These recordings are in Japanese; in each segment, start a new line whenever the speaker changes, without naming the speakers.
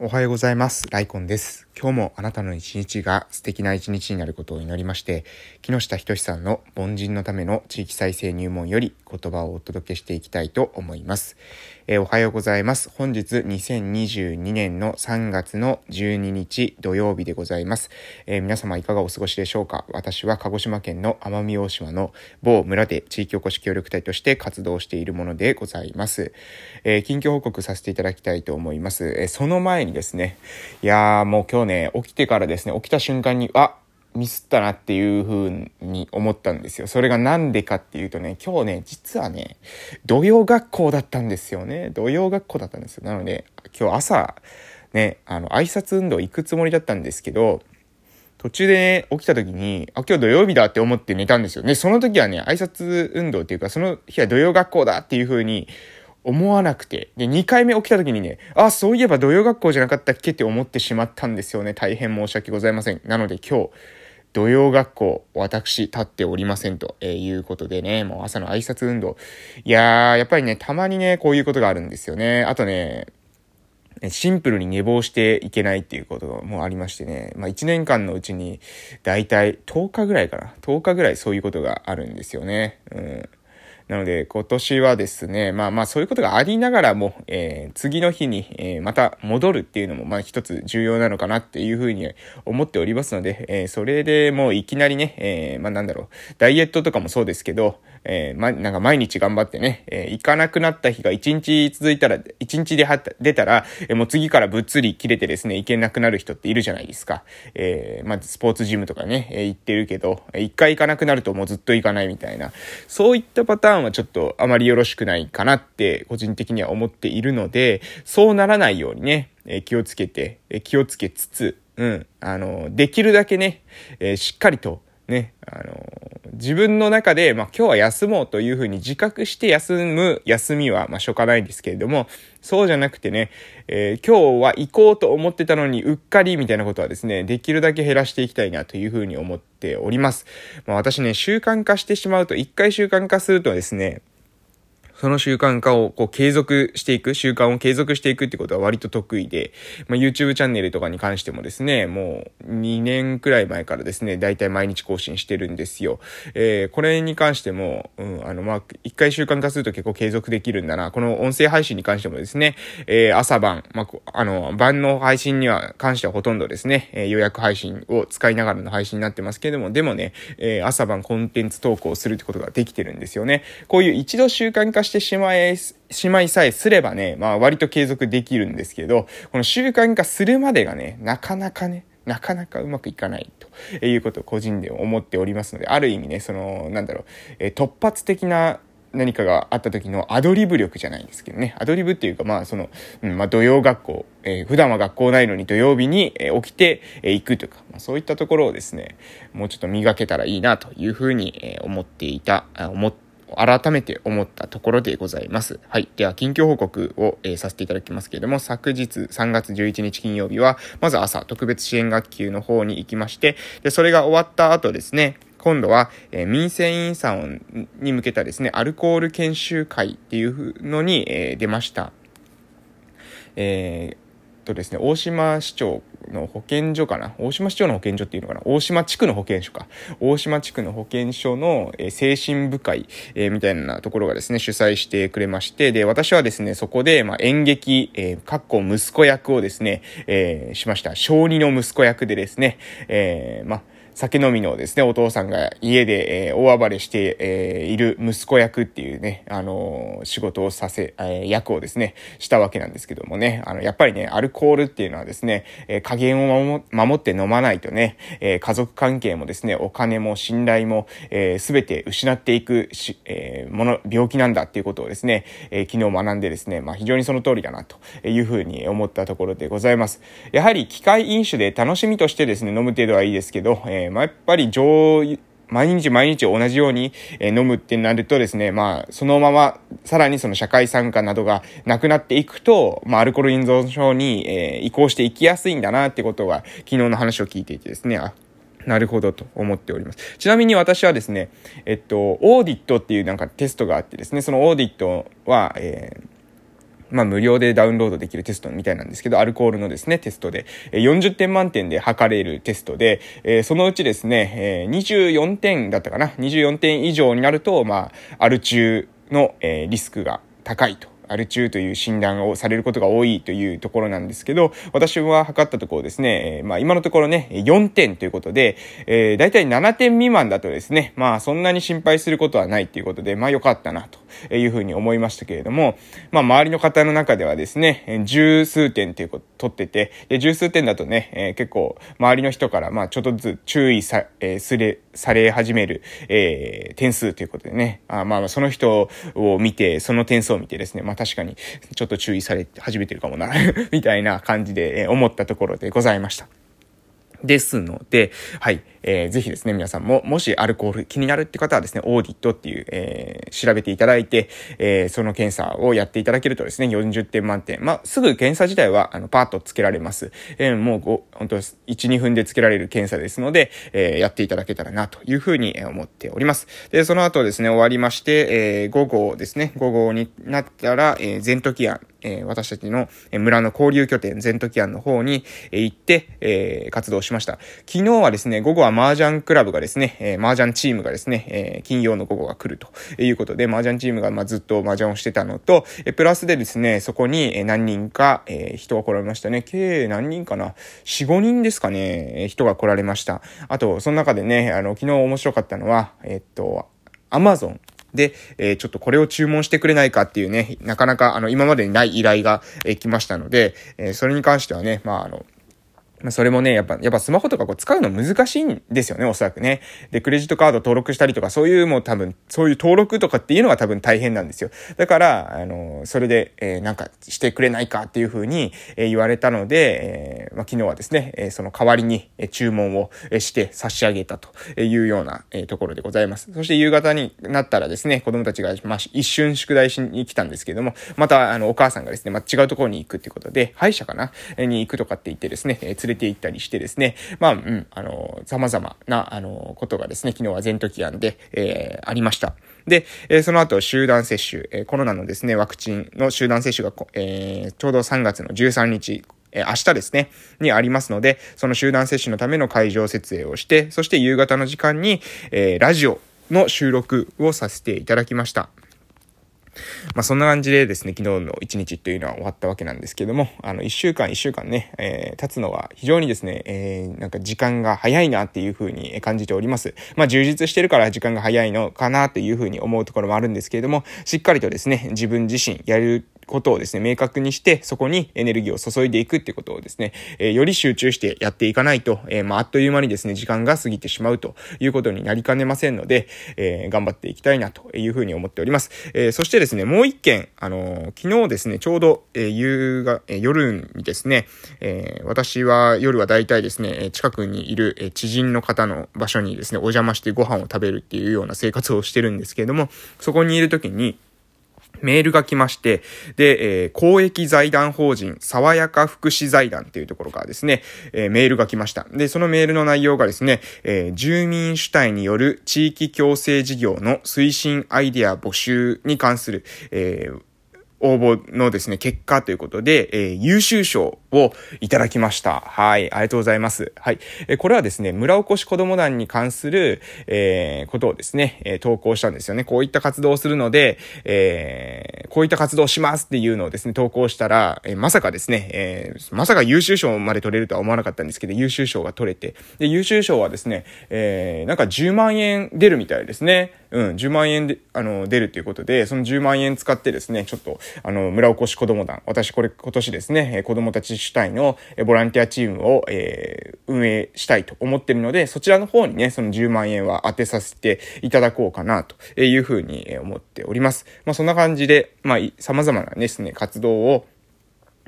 おはようございます。ライコンです。今日もあなたの一日が素敵な一日になることを祈りまして、木下仁さんの凡人のための地域再生入門より言葉をお届けしていきたいと思います。えー、おはようございます。本日2022年の3月の12日土曜日でございます。えー、皆様いかがお過ごしでしょうか？私は鹿児島県の奄美大島の某村で地域おこし協力隊として活動しているものでございます。えー、近況報告させていただきたいと思います。えその前にですね、いやーもう今日ね、起きてからですね、起きた瞬間に、あミスったなっていう風に思ったんですよ。それがなんでかっていうとね、今日ね、実はね、土曜学校だったんですよね。土曜学校だったんですよ。なので、今日朝、ね、あの、挨拶運動行くつもりだったんですけど、途中でね、起きた時に、あ、今日土曜日だって思って寝たんですよ。ね、その時はね、挨拶運動っていうか、その日は土曜学校だっていう風に思わなくて。で、2回目起きた時にね、あ、そういえば土曜学校じゃなかったっけって思ってしまったんですよね。大変申し訳ございません。なので今日、土曜学校、私、立っておりませんと、えいうことでね、もう朝の挨拶運動。いやー、やっぱりね、たまにね、こういうことがあるんですよね。あとね、シンプルに寝坊していけないっていうこともありましてね、まあ1年間のうちに、だいたい10日ぐらいかな。10日ぐらいそういうことがあるんですよね。うん。なので、今年はですね、まあまあそういうことがありながらも、えー、次の日に、えー、また戻るっていうのも、まあ一つ重要なのかなっていうふうに思っておりますので、えー、それでもういきなりね、えまあなんだろう、ダイエットとかもそうですけど、えま、なんか毎日頑張ってね、え行かなくなった日が1日続いたら、1日で出たら、えもう次からぶっつり切れてですね、行けなくなる人っているじゃないですか。えまずスポーツジムとかね、え行ってるけど、一回行かなくなるともうずっと行かないみたいな、そういったパターンターンはちょっとあまりよろしくないかなって個人的には思っているので、そうならないようにね、え気をつけて、え気をつけつつ、うん、あの、できるだけね、えしっかりと、ね、あの、自分の中で、まあ、今日は休もうというふうに自覚して休む休みは、まあ、しょうがないんですけれども、そうじゃなくてね、えー、今日は行こうと思ってたのにうっかりみたいなことはですね、できるだけ減らしていきたいなというふうに思っております。まあ、私ね、習慣化してしまうと、一回習慣化するとですね、その習慣化をこう継続していく、習慣を継続していくってことは割と得意で、まあ、YouTube チャンネルとかに関してもですね、もう2年くらい前からですね、だいたい毎日更新してるんですよ。えー、これに関しても、うん、あの、まあ、一回習慣化すると結構継続できるんだな。この音声配信に関してもですね、えー、朝晩、まあ、あの、晩の配信には関してはほとんどですね、えー、予約配信を使いながらの配信になってますけれども、でもね、えー、朝晩コンテンツ投稿するってことができてるんですよね。こういう一度習慣化してしてしまえ、しまいさえすればね、まあ割と継続できるんですけど、この習慣化するまでがね、なかなかね、なかなかうまくいかないということを個人で思っておりますので、ある意味ね、その、なんだろう、え突発的な何かがあった時のアドリブ力じゃないんですけどね。アドリブっていうか、まあ、その、うん、まあ、土曜学校、えー、普段は学校ないのに土曜日に、えー、起きて、えー、行くとか、まあ、そういったところをですね、もうちょっと磨けたらいいなというふうに、え思っていた、思って改めて思ったところでございます。はい。では、近況報告を、えー、させていただきますけれども、昨日3月11日金曜日は、まず朝、特別支援学級の方に行きまして、で、それが終わった後ですね、今度は、えー、民生委員さんに向けたですね、アルコール研修会っていうのに、えー、出ました。えーとですね、大島市長の保健所かな？大島市長の保健所っていうのかな？大島地区の保健所か。大島地区の保健所の、えー、精神部会、えー、みたいなところがですね、主催してくれまして、で、私はですね、そこで、まあ、演劇、えー、かっこ息子役をですね、えー、しました。小児の息子役でですね、えー、まあ、酒飲みのですね、お父さんが家で、えー、大暴れして、えー、いる息子役っていうね、あのー、仕事をさせ、えー、役をですね、したわけなんですけどもね、あの、やっぱりね、アルコールっていうのはですね、えー、加減を守って飲まないとね、えー、家族関係もですね、お金も信頼も、えー、全て失っていくし、えー、もの、病気なんだっていうことをですね、えー、昨日学んでですね、まあ非常にその通りだなというふうに思ったところでございます。やはり機械飲酒で楽しみとしてですね、飲む程度はいいですけど、えーー、まあ、やっぱり上、毎日毎日同じように、え飲むってなるとですね、まあ、そのまま、さらにその社会参加などがなくなっていくと、まあ、アルコール依存症に、え、移行していきやすいんだなってことが、昨日の話を聞いていてですね、あ、なるほどと思っております。ちなみに私はですね、えっと、オーディットっていうなんかテストがあってですね、そのオーディットは、えーまあ無料でダウンロードできるテストみたいなんですけど、アルコールのですね、テストで、40点満点で測れるテストで、えー、そのうちですね、えー、24点だったかな、24点以上になると、まあ、アル中の、えー、リスクが高いと。アル中という診断をされることが多いというところなんですけど、私は測ったところですね、え、まあ今のところね、4点ということで、えー、大体7点未満だとですね、まあそんなに心配することはないということで、まあ良かったなというふうに思いましたけれども、まあ周りの方の中ではですね、十数点ということ取ってて、で十数点だとね、えー、結構周りの人からまあちょっとずつ注意さ、えー、すれ、され始める、えー、点数ということでね、あまあその人を見て、その点数を見てですね、まあ確かにちょっと注意されて始めてるかもな みたいな感じで思ったところでございました。ですので、はい。えー、ぜひですね、皆さんも、もしアルコール気になるって方はですね、オーディットっていう、えー、調べていただいて、えー、その検査をやっていただけるとですね、40点満点。まあ、すぐ検査自体は、あの、パーッとつけられます。えー、もうご、本当1、2分でつけられる検査ですので、えー、やっていただけたらな、というふうに思っております。で、その後ですね、終わりまして、えー、午後ですね、午後になったら、えー、全時案、えー、私たちの村の交流拠点、全時案の方に行って、えー、活動しました。昨日はですね、午後は麻雀クラブがですね、えー、麻雀チームがですね、えー、金曜の午後が来るということで、麻雀チームがまあずっと麻雀をしてたのと、えー、プラスでですね、そこに何人か、えー、人が来られましたね。計何人かな ?4、5人ですかね、人が来られました。あと、その中でね、あの、昨日面白かったのは、えー、っと、アマゾンで、えー、ちょっとこれを注文してくれないかっていうね、なかなかあの、今までにない依頼が、えー、来ましたので、えー、それに関してはね、まああの、まあ、それもね、やっぱ、やっぱスマホとかこう使うの難しいんですよね、おそらくね。で、クレジットカード登録したりとか、そういうもう多分、そういう登録とかっていうのが多分大変なんですよ。だから、あの、それで、えー、なんかしてくれないかっていうふうに、えー、言われたので、えー、まあ、昨日はですね、えー、その代わりに、え、注文をして差し上げたというような、えー、ところでございます。そして夕方になったらですね、子供たちが、まあ、一瞬宿題しに来たんですけども、また、あの、お母さんがですね、まあ、違うところに行くっていうことで、歯医者かな？に行くとかって言ってですね、え、連れて行ったりしてですね、まあ、うん、あの、様々な、あの、ことがですね、昨日は全時案で、えー、ありました。で、えー、その後、集団接種、えー、コロナのですね、ワクチンの集団接種が、えー、ちょうど3月の13日、え明日ですね、にありますので、その集団接種のための会場設営をして、そして夕方の時間に、えー、ラジオの収録をさせていただきました。まあそんな感じでですね、昨日の一日というのは終わったわけなんですけども、あの、一週間一週間ね、えー、経つのは非常にですね、えー、なんか時間が早いなっていうふうに感じております。まあ充実してるから時間が早いのかなっていうふうに思うところもあるんですけれども、しっかりとですね、自分自身やることをですね、明確にして、そこにエネルギーを注いでいくってことをですね、えー、より集中してやっていかないと、えー、まあ、あっという間にですね、時間が過ぎてしまうということになりかねませんので、えー、頑張っていきたいなというふうに思っております。えそしてですね、もう一件、あの昨日ですね、ちょうど、え夕が、え夜にですね、え私は夜は大体ですね、近くにいる、え知人の方の場所にですね、お邪魔してご飯を食べるっていうような生活をしてるんですけれども、そこにいるときに、メールが来まして、で、えー、公益財団法人、爽やか福祉財団っていうところからですね、えー、メールが来ました。で、そのメールの内容がですね、えー、住民主体による地域共生事業の推進アイデア募集に関する、えー応募のですね、結果ということで、えー、優秀賞をいただきました。はい、ありがとうございます。はい。えー、これはですね、村おこし子供団に関する、えー、ことをですね、え投稿したんですよね。こういった活動をするので、えこういった活動をしますっていうのをですね、投稿したら、えまさかですね、えまさか優秀賞まで取れるとは思わなかったんですけど、優秀賞が取れて、で、優秀賞はですね、えなんか10万円出るみたいですね。うん、10万円で、あの、出るということで、その10万円使ってですね、ちょっと、あの、村おこし子供団、私これ今年ですね、子供たち主体のボランティアチームを、えー、運営したいと思ってるので、そちらの方にね、その10万円は当てさせていただこうかな、というふうに思っております。まあ、そんな感じで、まあ、様々なですね、活動を、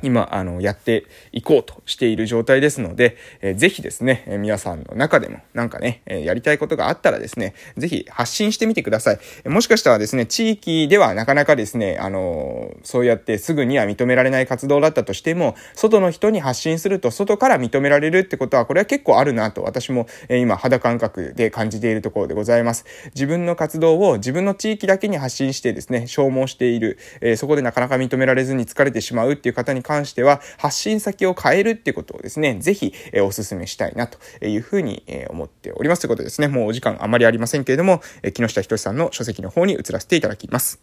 今、あの、やっていこうとしている状態ですので、えー、ぜひですね、えー、皆さんの中でもなんかね、えー、やりたいことがあったらですね、ぜひ発信してみてください。えもしかしたらですね、地域ではなかなかですね、あのそうやってすぐには認められない活動だったとしても、外の人に発信すると外から認められるってことは、これは結構あるなと私も、え今肌感覚で感じているところでございます。自分の活動を自分の地域だけに発信してですね、消耗している、えそこでなかなか認められずに疲れてしまうっていう方に関しては、発信先を変えるってことをですね、ぜひ、えお勧めしたいなというふうに、え思っておりますということですね、もうお時間あまりありませんけれども、え木下仁さんの書籍の方に移らせていただきます。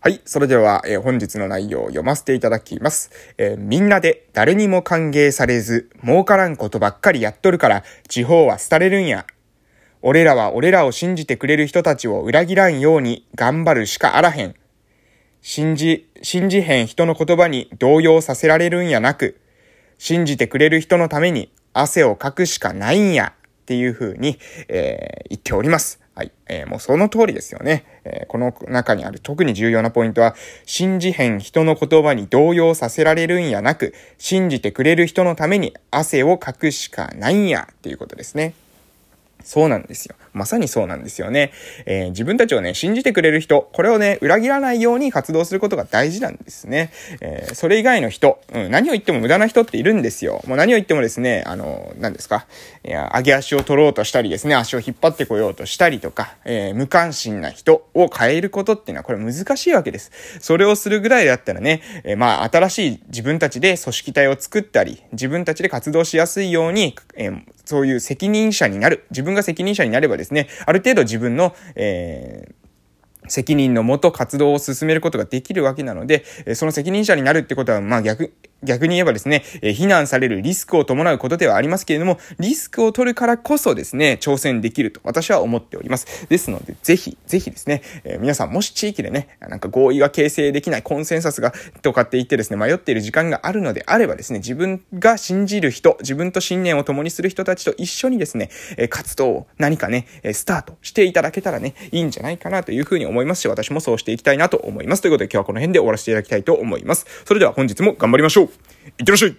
はい。それでは、えー、本日の内容を読ませていただきます。えー、みんなで誰にも歓迎されず、儲からんことばっかりやっとるから、地方は廃れるんや。俺らは俺らを信じてくれる人たちを裏切らんように頑張るしかあらへん。信じ、信じへん人の言葉に動揺させられるんやなく、信じてくれる人のために汗をかくしかないんや、っていう風に、えー、言っております。はい。えー、もうその通りですよね。えー、この中にある特に重要なポイントは、信じへん人の言葉に動揺させられるんやなく、信じてくれる人のために汗をかくしかないんや、っていうことですね。そうなんですよ。まさにそうなんですよね。えー、自分たちをね、信じてくれる人、これをね、裏切らないように活動することが大事なんですね。えー、それ以外の人、うん、何を言っても無駄な人っているんですよ。もう何を言ってもですね、あの、何ですか、いや、上げ足を取ろうとしたりですね、足を引っ張ってこようとしたりとか、えー、無関心な人を変えることっていうのはこれ難しいわけです。それをするぐらいだったらね、えー、まあ、新しい自分たちで組織体を作ったり、自分たちで活動しやすいように、えー、そういう責任者になる。自分が責任者になればですね、ある程度自分の、えー責任のもと活動を進めることができるわけなので、その責任者になるってことは、まあ逆、逆に言えばですね、えー、非難されるリスクを伴うことではありますけれども、リスクを取るからこそですね、挑戦できると私は思っております。ですので、ぜひ、ぜひですね、えー、皆さんもし地域でね、なんか合意が形成できないコンセンサスが、とかって言ってですね、迷っている時間があるのであればですね、自分が信じる人、自分と信念を共にする人たちと一緒にですね、え活動を何かね、スタートしていただけたらね、いいんじゃないかなというふうに思いますし、私もそうしていきたいなと思います。ということで今日はこの辺で終わらせていただきたいと思います。それでは本日も頑張りましょう и держи.